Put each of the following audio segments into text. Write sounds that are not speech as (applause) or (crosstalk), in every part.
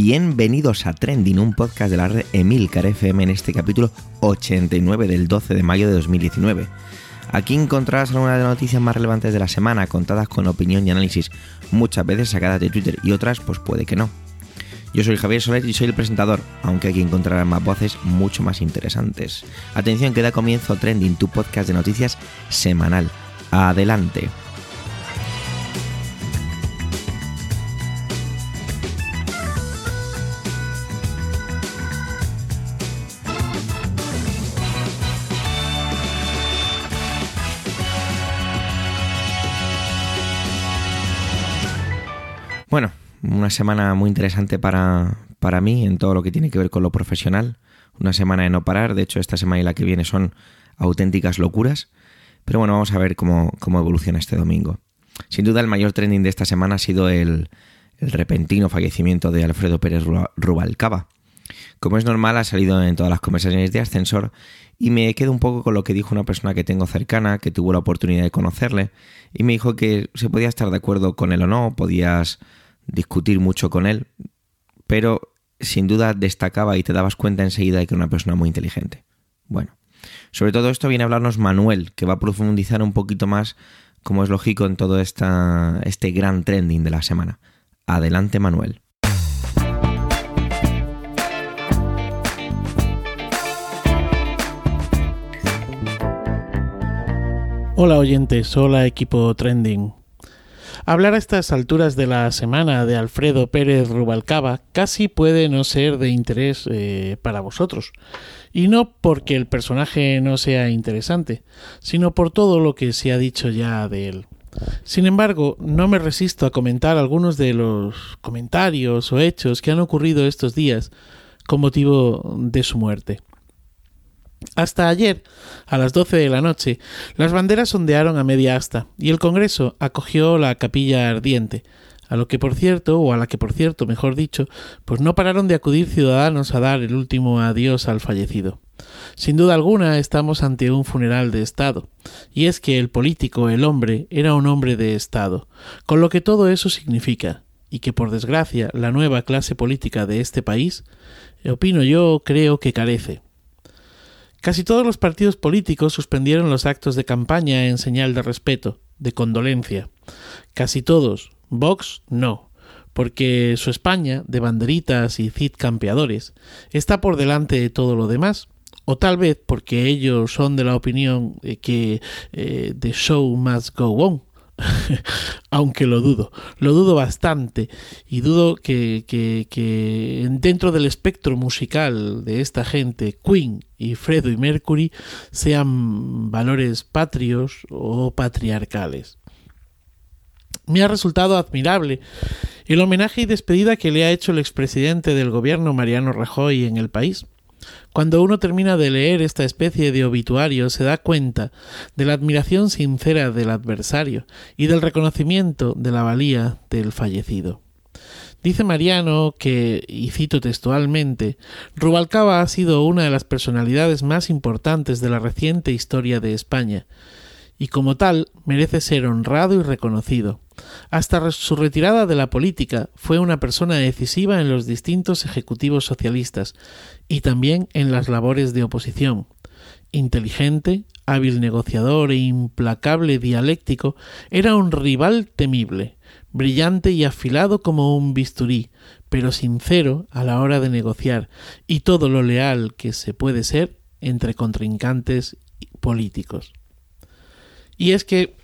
Bienvenidos a Trending, un podcast de la red Emilcar FM en este capítulo 89 del 12 de mayo de 2019. Aquí encontrarás algunas de las noticias más relevantes de la semana, contadas con opinión y análisis, muchas veces sacadas de Twitter y otras pues puede que no. Yo soy Javier Soler y soy el presentador, aunque aquí encontrarás más voces mucho más interesantes. Atención que da comienzo Trending, tu podcast de noticias semanal. Adelante. Bueno, una semana muy interesante para, para mí en todo lo que tiene que ver con lo profesional. Una semana de no parar. De hecho, esta semana y la que viene son auténticas locuras. Pero bueno, vamos a ver cómo, cómo evoluciona este domingo. Sin duda, el mayor trending de esta semana ha sido el, el repentino fallecimiento de Alfredo Pérez Rubalcaba. Como es normal, ha salido en todas las conversaciones de ascensor y me quedo un poco con lo que dijo una persona que tengo cercana, que tuvo la oportunidad de conocerle, y me dijo que se podía estar de acuerdo con él o no, podías discutir mucho con él, pero sin duda destacaba y te dabas cuenta enseguida de que era una persona muy inteligente. Bueno, sobre todo esto viene a hablarnos Manuel, que va a profundizar un poquito más, como es lógico, en todo esta, este gran trending de la semana. Adelante, Manuel. Hola oyentes, hola equipo trending. Hablar a estas alturas de la semana de Alfredo Pérez Rubalcaba casi puede no ser de interés eh, para vosotros. Y no porque el personaje no sea interesante, sino por todo lo que se ha dicho ya de él. Sin embargo, no me resisto a comentar algunos de los comentarios o hechos que han ocurrido estos días con motivo de su muerte. Hasta ayer, a las doce de la noche, las banderas ondearon a media asta y el Congreso acogió la capilla ardiente, a lo que por cierto, o a la que por cierto, mejor dicho, pues no pararon de acudir ciudadanos a dar el último adiós al fallecido. Sin duda alguna estamos ante un funeral de Estado, y es que el político, el hombre, era un hombre de Estado, con lo que todo eso significa, y que por desgracia la nueva clase política de este país, opino yo, creo que carece. Casi todos los partidos políticos suspendieron los actos de campaña en señal de respeto, de condolencia. Casi todos. Vox no, porque su España, de banderitas y cid campeadores, está por delante de todo lo demás, o tal vez porque ellos son de la opinión que eh, the show must go on, (laughs) aunque lo dudo, lo dudo bastante y dudo que, que, que, dentro del espectro musical de esta gente, Queen y Fredo y Mercury sean valores patrios o patriarcales. Me ha resultado admirable el homenaje y despedida que le ha hecho el expresidente del gobierno Mariano Rajoy en el país. Cuando uno termina de leer esta especie de obituario se da cuenta de la admiración sincera del adversario y del reconocimiento de la valía del fallecido. Dice Mariano que, y cito textualmente, Rubalcaba ha sido una de las personalidades más importantes de la reciente historia de España, y como tal merece ser honrado y reconocido. Hasta su retirada de la política fue una persona decisiva en los distintos ejecutivos socialistas y también en las labores de oposición. Inteligente, hábil negociador e implacable dialéctico, era un rival temible, brillante y afilado como un bisturí, pero sincero a la hora de negociar, y todo lo leal que se puede ser entre contrincantes políticos. Y es que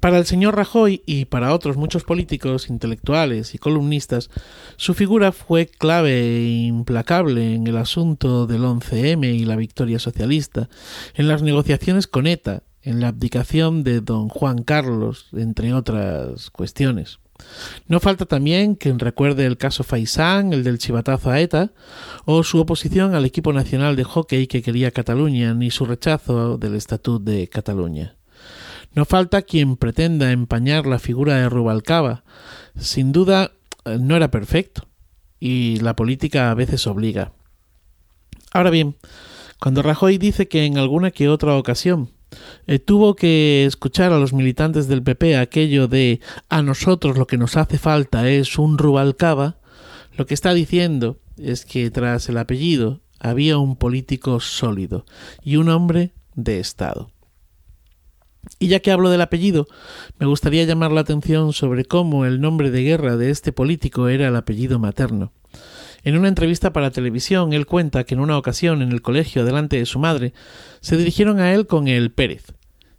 para el señor Rajoy y para otros muchos políticos, intelectuales y columnistas, su figura fue clave e implacable en el asunto del 11M y la victoria socialista, en las negociaciones con ETA, en la abdicación de don Juan Carlos, entre otras cuestiones. No falta también quien recuerde el caso Faisán, el del chivatazo a ETA, o su oposición al equipo nacional de hockey que quería Cataluña, ni su rechazo del Estatut de Cataluña. No falta quien pretenda empañar la figura de Rubalcaba. Sin duda, eh, no era perfecto, y la política a veces obliga. Ahora bien, cuando Rajoy dice que en alguna que otra ocasión eh, tuvo que escuchar a los militantes del PP aquello de a nosotros lo que nos hace falta es un Rubalcaba, Lo que está diciendo es que tras el apellido había un político sólido y un hombre de Estado. Y ya que hablo del apellido, me gustaría llamar la atención sobre cómo el nombre de guerra de este político era el apellido materno. En una entrevista para televisión, él cuenta que en una ocasión en el colegio delante de su madre se dirigieron a él con el Pérez,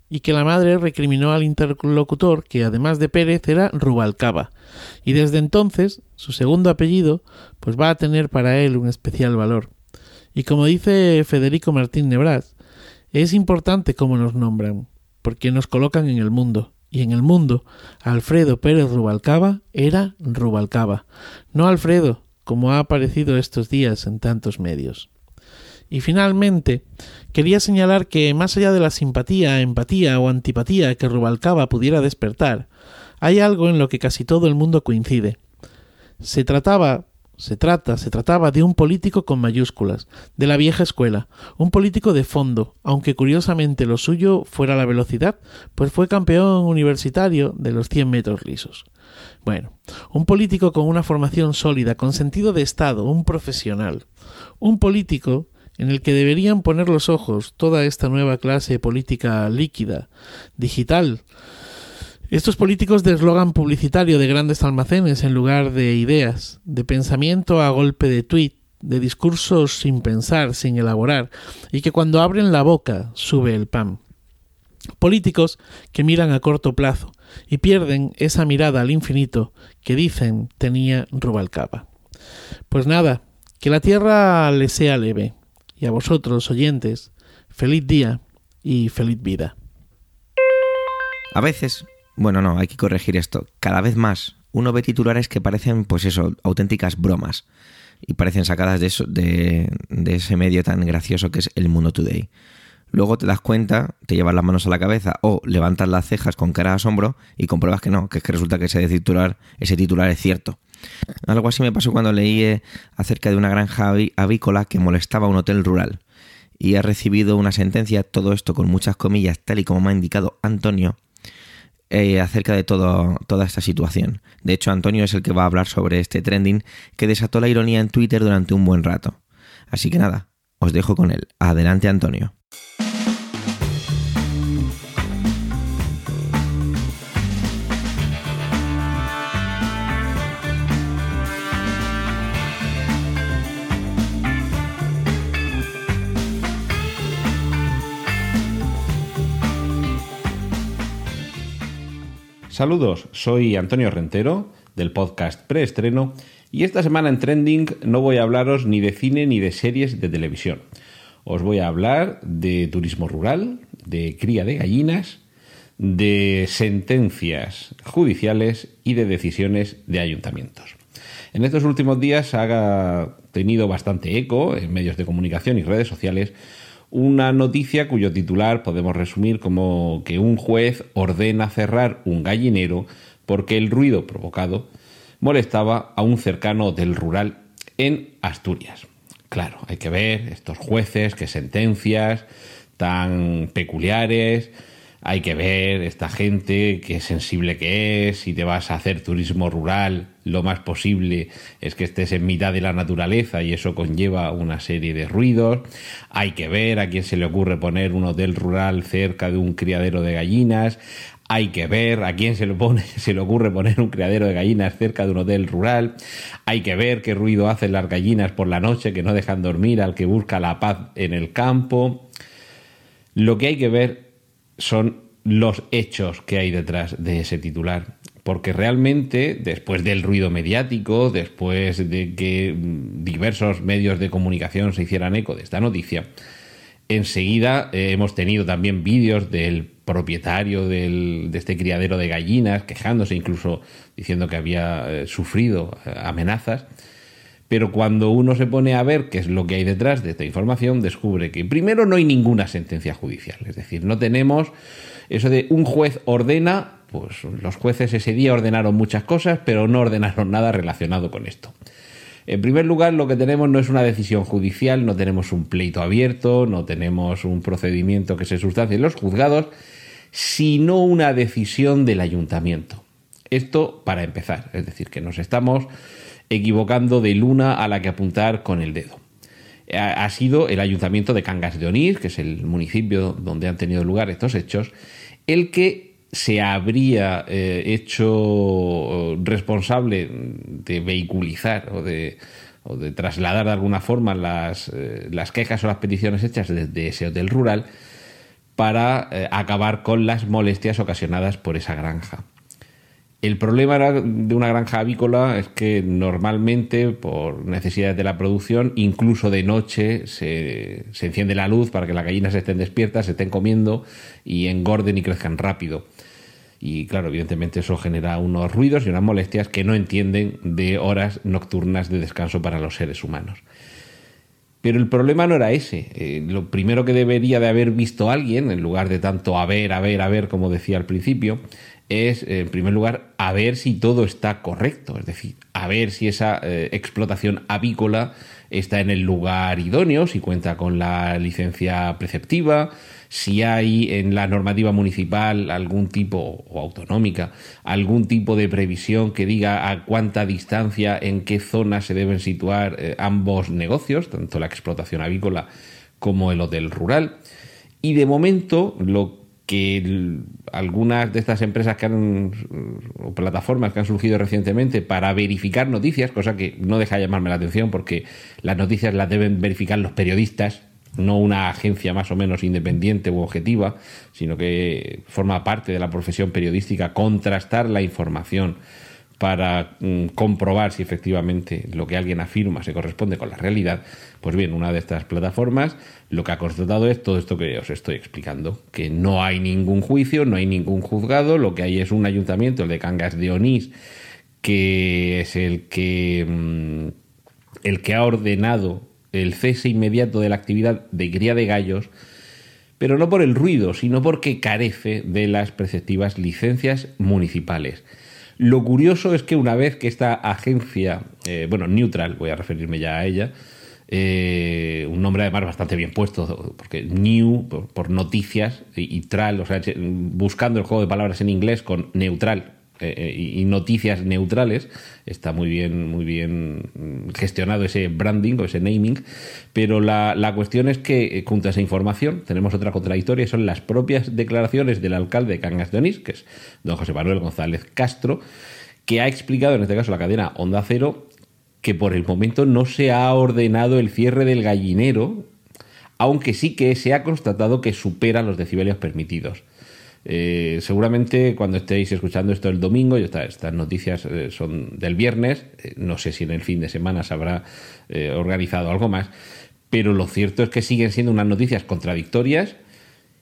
y que la madre recriminó al interlocutor que además de Pérez era Rubalcaba, y desde entonces su segundo apellido pues va a tener para él un especial valor. Y como dice Federico Martín Nebras, es importante cómo nos nombran, porque nos colocan en el mundo, y en el mundo Alfredo Pérez Rubalcaba era Rubalcaba, no Alfredo, como ha aparecido estos días en tantos medios. Y finalmente, quería señalar que más allá de la simpatía, empatía o antipatía que Rubalcaba pudiera despertar, hay algo en lo que casi todo el mundo coincide. Se trataba, se trata, se trataba de un político con mayúsculas, de la vieja escuela, un político de fondo, aunque curiosamente lo suyo fuera la velocidad, pues fue campeón universitario de los 100 metros lisos. Bueno, un político con una formación sólida, con sentido de Estado, un profesional. Un político en el que deberían poner los ojos toda esta nueva clase política líquida, digital. Estos políticos de eslogan publicitario de grandes almacenes en lugar de ideas, de pensamiento a golpe de tuit, de discursos sin pensar, sin elaborar, y que cuando abren la boca sube el pan. Políticos que miran a corto plazo y pierden esa mirada al infinito que dicen tenía Rubalcaba. Pues nada, que la tierra le sea leve, y a vosotros, oyentes, feliz día y feliz vida. A veces, bueno, no, hay que corregir esto, cada vez más uno ve titulares que parecen, pues eso, auténticas bromas, y parecen sacadas de, eso, de, ese medio tan gracioso que es el Mundo Today. Luego te das cuenta, te llevas las manos a la cabeza o levantas las cejas con cara de asombro y compruebas que no, que es que resulta que ese titular, ese titular es cierto. Algo así me pasó cuando leí eh, acerca de una granja avícola que molestaba a un hotel rural y ha recibido una sentencia, todo esto con muchas comillas, tal y como me ha indicado Antonio, eh, acerca de todo, toda esta situación. De hecho, Antonio es el que va a hablar sobre este trending que desató la ironía en Twitter durante un buen rato. Así que nada, os dejo con él. Adelante, Antonio. Saludos, soy Antonio Rentero del podcast Preestreno y esta semana en Trending no voy a hablaros ni de cine ni de series de televisión. Os voy a hablar de turismo rural, de cría de gallinas, de sentencias judiciales y de decisiones de ayuntamientos. En estos últimos días ha tenido bastante eco en medios de comunicación y redes sociales una noticia cuyo titular podemos resumir como que un juez ordena cerrar un gallinero porque el ruido provocado molestaba a un cercano hotel rural en Asturias. Claro, hay que ver estos jueces, qué sentencias tan peculiares, hay que ver esta gente qué sensible que es, si te vas a hacer turismo rural, lo más posible es que estés en mitad de la naturaleza y eso conlleva una serie de ruidos. Hay que ver a quién se le ocurre poner un hotel rural cerca de un criadero de gallinas. Hay que ver a quién se le, pone, (laughs) se le ocurre poner un criadero de gallinas cerca de un hotel rural. Hay que ver qué ruido hacen las gallinas por la noche que no dejan dormir al que busca la paz en el campo. Lo que hay que ver son los hechos que hay detrás de ese titular. Porque realmente, después del ruido mediático, después de que diversos medios de comunicación se hicieran eco de esta noticia, enseguida eh, hemos tenido también vídeos del propietario de este criadero de gallinas, quejándose incluso diciendo que había eh, sufrido eh, amenazas. Pero cuando uno se pone a ver qué es lo que hay detrás de esta información, descubre que primero no hay ninguna sentencia judicial. Es decir, no tenemos eso de un juez ordena, pues los jueces ese día ordenaron muchas cosas, pero no ordenaron nada relacionado con esto. En primer lugar, lo que tenemos no es una decisión judicial, no tenemos un pleito abierto, no tenemos un procedimiento que se sustancie en los juzgados, sino una decisión del ayuntamiento. Esto para empezar, es decir, que nos estamos equivocando de luna a la que apuntar con el dedo. Ha sido el ayuntamiento de Cangas de Onís, que es el municipio donde han tenido lugar estos hechos, el que se habría eh, hecho responsable de vehiculizar o de, trasladar de alguna forma las, eh, las, quejas o las peticiones hechas desde ese hotel rural para eh, acabar con las molestias ocasionadas por esa granja. El problema de una granja avícola es que normalmente, por necesidades de la producción, incluso de noche se, se, enciende la luz para que las gallinas estén despiertas, se estén comiendo y engorden y crezcan rápido. Y claro, evidentemente eso genera unos ruidos y unas molestias que no entienden de horas nocturnas de descanso para los seres humanos. Pero el problema no era ese. Eh, lo primero que debería de haber visto alguien, en lugar de tanto a ver, a ver, a ver, como decía al principio, es, en primer lugar, a ver si todo está correcto, es decir, a ver si esa eh, explotación avícola está en el lugar idóneo, si cuenta con la licencia preceptiva, si hay en la normativa municipal algún tipo, o autonómica, algún tipo de previsión que diga a cuánta distancia, en qué zona se deben situar eh, ambos negocios, tanto la explotación avícola como el hotel rural. Y de momento, lo que algunas de estas empresas que han o plataformas que han surgido recientemente para verificar noticias, cosa que no deja de llamarme la atención porque las noticias las deben verificar los periodistas, no una agencia más o menos independiente u objetiva, sino que forma parte de la profesión periodística contrastar la información para mm, comprobar si efectivamente lo que alguien afirma se corresponde con la realidad, pues bien, una de estas plataformas lo que ha constatado es todo esto que os estoy explicando, que no hay ningún juicio, no hay ningún juzgado, lo que hay es un ayuntamiento, el de Cangas de Onís, que es el que, mm, el que ha ordenado el cese inmediato de la actividad de cría de gallos, pero no por el ruido, sino porque carece de las preceptivas licencias municipales. Lo curioso es que una vez que esta agencia, eh, bueno, Neutral, voy a referirme ya a ella, eh, un nombre además bastante bien puesto, porque New, por, noticias, y, Tral, o sea, buscando el juego de palabras en inglés con neutral, eh, eh, y noticias neutrales. Está muy bien, muy bien gestionado ese branding o ese naming. Pero la, cuestión es que, eh, junto a esa información, tenemos otra contradictoria, son las propias declaraciones del alcalde de Cangas de Onís, que es don José Manuel González Castro, que ha explicado, en este caso la cadena Onda Cero, que por el momento no se ha ordenado el cierre del gallinero, aunque sí que se ha constatado que supera los decibelios permitidos. Eh, seguramente cuando estéis escuchando esto el domingo, estas noticias eh, son del viernes, eh, no sé si en el fin de semana se habrá organizado algo más, pero lo cierto es que siguen siendo unas noticias contradictorias,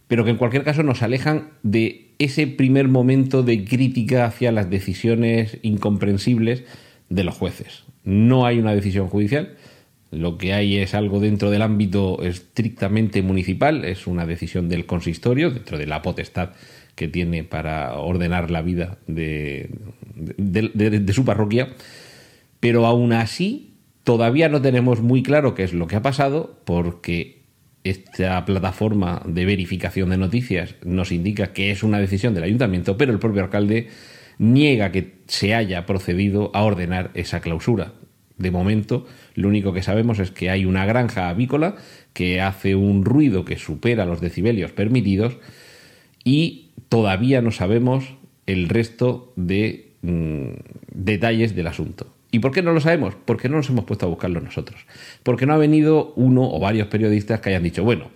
pero que en cualquier caso nos alejan de ese primer momento de crítica hacia las decisiones incomprensibles de los jueces. No hay una decisión judicial, lo que hay es algo dentro del ámbito estrictamente municipal, es una decisión del consistorio, dentro de la potestad que tiene para ordenar la vida de, su parroquia, pero aún así todavía no tenemos muy claro qué es lo que ha pasado porque esta plataforma de verificación de noticias nos indica que es una decisión del ayuntamiento, pero el propio alcalde niega que se haya procedido a ordenar esa clausura. De momento, lo único que sabemos es que hay una granja avícola que hace un ruido que supera los decibelios permitidos y todavía no sabemos el resto de mm, detalles del asunto. ¿Y por qué no lo sabemos? Porque no nos hemos puesto a buscarlo nosotros. Porque no ha venido uno o varios periodistas que hayan dicho, bueno,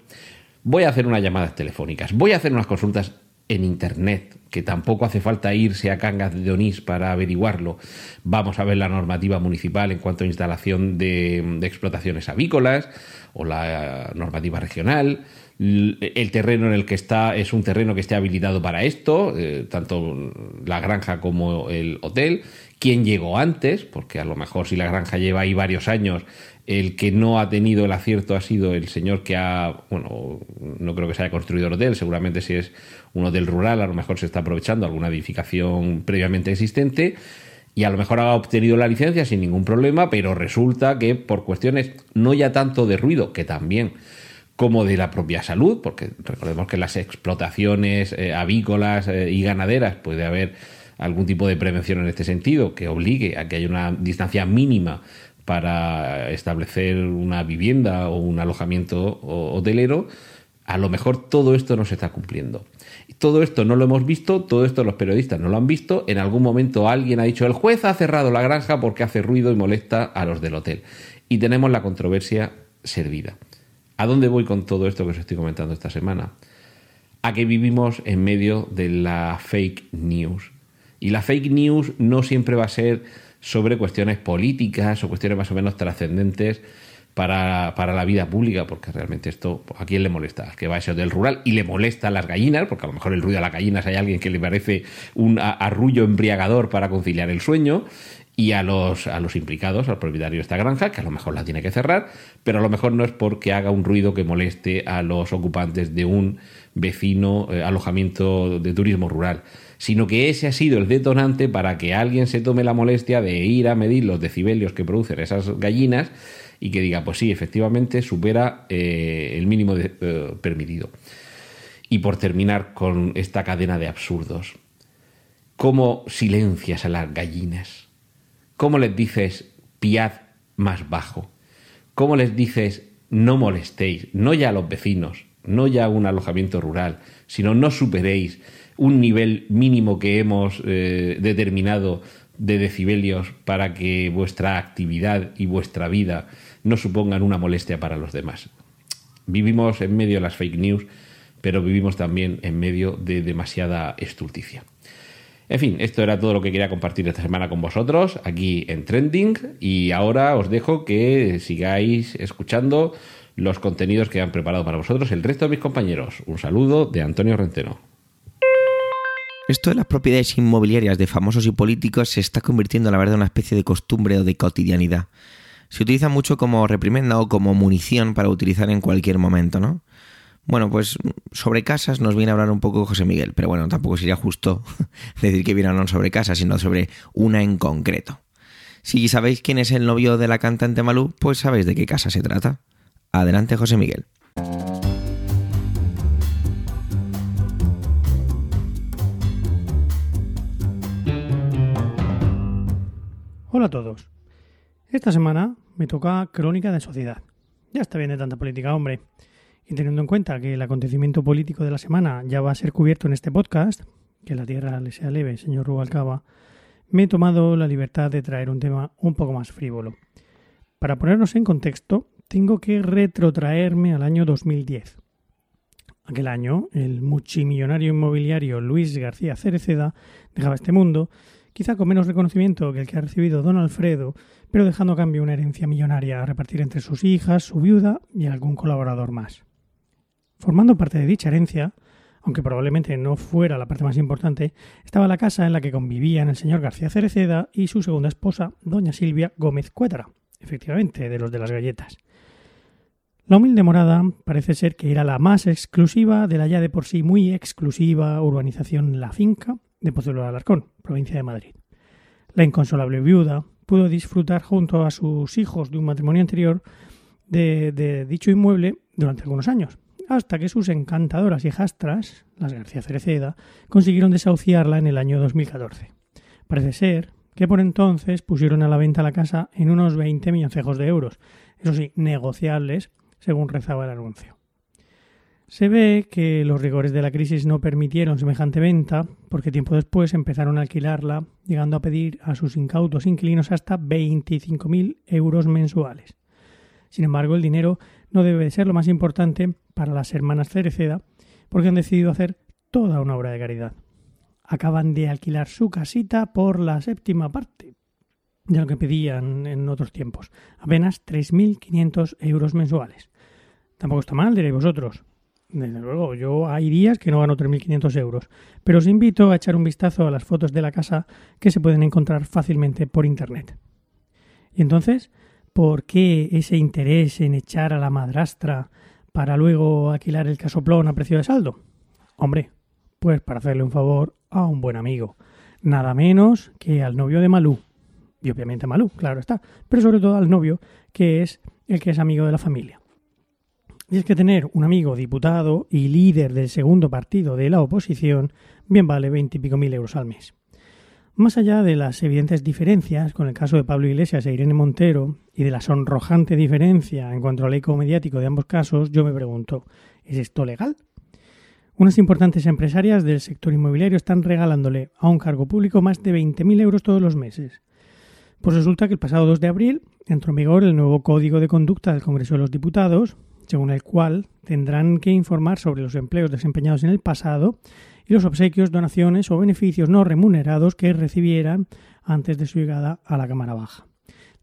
voy a hacer unas llamadas telefónicas, voy a hacer unas consultas en Internet, que tampoco hace falta irse a Cangas de Onís para averiguarlo. Vamos a ver la normativa municipal en cuanto a instalación de, explotaciones avícolas o la normativa regional. El terreno en el que está es un terreno que esté habilitado para esto, eh, tanto la granja como el hotel. ¿Quién llegó antes? Porque a lo mejor si la granja lleva ahí varios años, el que no ha tenido el acierto ha sido el señor que ha, bueno, no creo que se haya construido el hotel, seguramente si es un hotel rural, a lo mejor se está aprovechando alguna edificación previamente existente y a lo mejor ha obtenido la licencia sin ningún problema, pero resulta que por cuestiones no ya tanto de ruido, que también, como de la propia salud, porque recordemos que las explotaciones eh, avícolas eh, y ganaderas puede haber algún tipo de prevención en este sentido que obligue a que haya una distancia mínima para establecer una vivienda o un alojamiento hotelero, a lo mejor todo esto no se está cumpliendo. Todo esto no lo hemos visto, todo esto los periodistas no lo han visto. En algún momento alguien ha dicho, el juez ha cerrado la granja porque hace ruido y molesta a los del hotel. Y tenemos la controversia servida. ¿A dónde voy con todo esto que os estoy comentando esta semana? A que vivimos en medio de la fake news. Y la fake news no siempre va a ser sobre cuestiones políticas o cuestiones más o menos trascendentes para, la vida pública, porque realmente esto, ¿a quién le molesta? que va a ser del rural y le molesta a las gallinas, porque a lo mejor el ruido de las gallinas hay alguien que le parece un arrullo embriagador para conciliar el sueño, y a los, a los implicados, al propietario de esta granja, que a lo mejor la tiene que cerrar, pero a lo mejor no es porque haga un ruido que moleste a los ocupantes de un vecino eh, alojamiento de turismo rural, sino que ese ha sido el detonante para que alguien se tome la molestia de ir a medir los decibelios que producen esas gallinas y que diga, pues sí, efectivamente supera eh, el mínimo eh, permitido. Y por terminar con esta cadena de absurdos, ¿cómo silencias a las gallinas? ¿Cómo les dices piad más bajo? ¿Cómo les dices no molestéis? No ya a los vecinos, no ya a un alojamiento rural, sino no superéis un nivel mínimo que hemos eh, determinado de decibelios para que vuestra actividad y vuestra vida no supongan una molestia para los demás. Vivimos en medio de las fake news, pero vivimos también en medio de demasiada estulticia. En fin, esto era todo lo que quería compartir esta semana con vosotros aquí en Trending y ahora os dejo que sigáis escuchando los contenidos que han preparado para vosotros el resto de mis compañeros. Un saludo de Antonio Renteno. Esto de las propiedades inmobiliarias de famosos y políticos se está convirtiendo, la verdad, en una especie de costumbre o de cotidianidad. Se utiliza mucho como reprimenda o como munición para utilizar en cualquier momento, ¿no? Bueno, pues sobre casas nos viene a hablar un poco José Miguel, pero bueno, tampoco sería justo (laughs) decir que viene a hablar sobre casas, sino sobre una en concreto. Si sabéis quién es el novio de la cantante Malú, pues sabéis de qué casa se trata. Adelante, José Miguel. Hola a todos. Esta semana me toca Crónica de Sociedad. Ya está bien de tanta política, hombre. Y teniendo en cuenta que el acontecimiento político de la semana ya va a ser cubierto en este podcast, que la tierra le sea leve, señor Rubalcaba, me he tomado la libertad de traer un tema un poco más frívolo. Para ponernos en contexto, tengo que retrotraerme al año 2010. Aquel año, el multimillonario inmobiliario Luis García Cereceda dejaba este mundo quizá con menos reconocimiento que el que ha recibido don Alfredo, pero dejando a cambio una herencia millonaria a repartir entre sus hijas, su viuda y algún colaborador más. Formando parte de dicha herencia, aunque probablemente no fuera la parte más importante, estaba la casa en la que convivían el señor García Cereceda y su segunda esposa, doña Silvia Gómez Cuétara, efectivamente, de los de las galletas. La humilde morada parece ser que era la más exclusiva de la ya de por sí muy exclusiva urbanización La Finca, de Pozuelo de Alarcón, provincia de Madrid. La inconsolable viuda pudo disfrutar junto a sus hijos de un matrimonio anterior de, dicho inmueble durante algunos años, hasta que sus encantadoras hijastras, las García Cereceda, consiguieron desahuciarla en el año 2014. Parece ser que por entonces pusieron a la venta la casa en unos 20 milloncejos de euros, eso sí, negociables, según rezaba el anuncio. Se ve que los rigores de la crisis no permitieron semejante venta, porque tiempo después empezaron a alquilarla, llegando a pedir a sus incautos inquilinos hasta 25.000 euros mensuales. Sin embargo, el dinero no debe ser lo más importante para las hermanas Cereceda, porque han decidido hacer toda una obra de caridad. Acaban de alquilar su casita por la séptima parte de lo que pedían en otros tiempos, apenas 3.500 euros mensuales. Tampoco está mal, diréis vosotros. Desde luego, yo hay días que no gano 3.500 euros, pero os invito a echar un vistazo a las fotos de la casa que se pueden encontrar fácilmente por Internet. Y entonces, ¿por qué ese interés en echar a la madrastra para luego alquilar el casoplón a precio de saldo? Hombre, pues para hacerle un favor a un buen amigo, nada menos que al novio de Malú. Y obviamente Malú, claro está, pero sobre todo al novio, que es el que es amigo de la familia. Y es que tener un amigo diputado y líder del segundo partido de la oposición bien vale veintipico mil euros al mes. Más allá de las evidentes diferencias con el caso de Pablo Iglesias e Irene Montero y de la sonrojante diferencia en cuanto al eco mediático de ambos casos, yo me pregunto, ¿es esto legal? Unas importantes empresarias del sector inmobiliario están regalándole a un cargo público más de 20.000 euros todos los meses. Pues resulta que el pasado 2 de abril entró en vigor el nuevo Código de Conducta del Congreso de los Diputados, según el cual tendrán que informar sobre los empleos desempeñados en el pasado y los obsequios, donaciones o beneficios no remunerados que recibieran antes de su llegada a la Cámara Baja.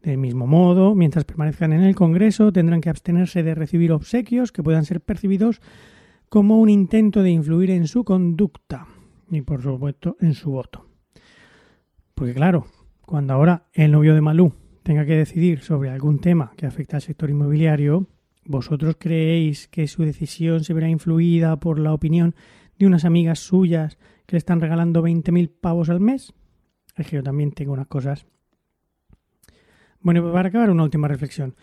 Del mismo modo, mientras permanezcan en el Congreso, tendrán que abstenerse de recibir obsequios que puedan ser percibidos como un intento de influir en su conducta y, por supuesto, en su voto. Porque claro, cuando ahora el novio de Malú tenga que decidir sobre algún tema que afecta al sector inmobiliario, ¿vosotros creéis que su decisión se verá influida por la opinión de unas amigas suyas que le están regalando 20.000 pavos al mes? Es que yo también tengo unas cosas. Bueno, para acabar, una última reflexión.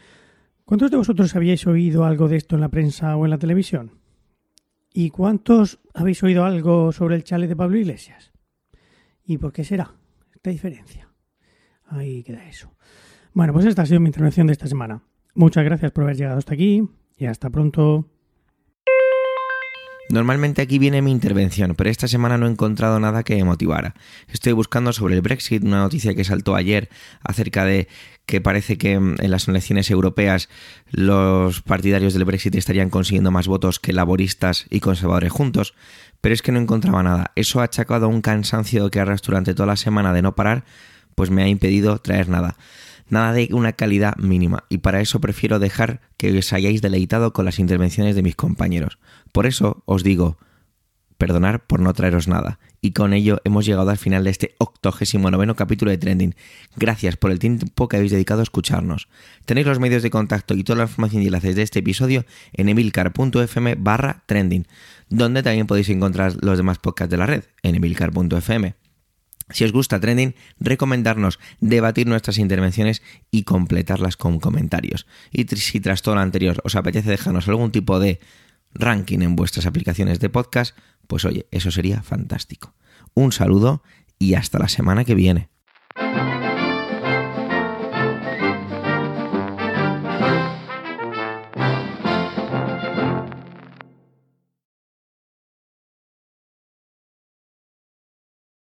¿Cuántos de vosotros habíais oído algo de esto en la prensa o en la televisión? ¿Y cuántos habéis oído algo sobre el chale de Pablo Iglesias? ¿Y por qué será esta diferencia? Ahí queda eso. Bueno, pues esta ha sido mi intervención de esta semana. Muchas gracias por haber llegado hasta aquí y hasta pronto. Normalmente aquí viene mi intervención, pero esta semana no he encontrado nada que me motivara. Estoy buscando sobre el Brexit, una noticia que saltó ayer acerca de que parece que en las elecciones europeas los partidarios del Brexit estarían consiguiendo más votos que laboristas y conservadores juntos, pero es que no encontraba nada. Eso ha achacado un cansancio que arrastro durante toda la semana de no parar, pues me ha impedido traer nada nada de una calidad mínima, y para eso prefiero dejar que os hayáis deleitado con las intervenciones de mis compañeros. Por eso os digo, perdonar por no traeros nada. Y con ello hemos llegado al final de este octogésimo noveno capítulo de Trending. Gracias por el tiempo que habéis dedicado a escucharnos. Tenéis los medios de contacto y toda la información y enlaces de este episodio en emilcar.fm barra trending, donde también podéis encontrar los demás podcasts de la red en emilcar.fm. Si os gusta Trending, recomendarnos, debatir nuestras intervenciones y completarlas con comentarios. Y si tras todo lo anterior os apetece dejarnos algún tipo de ranking en vuestras aplicaciones de podcast, pues oye, eso sería fantástico. Un saludo y hasta la semana que viene.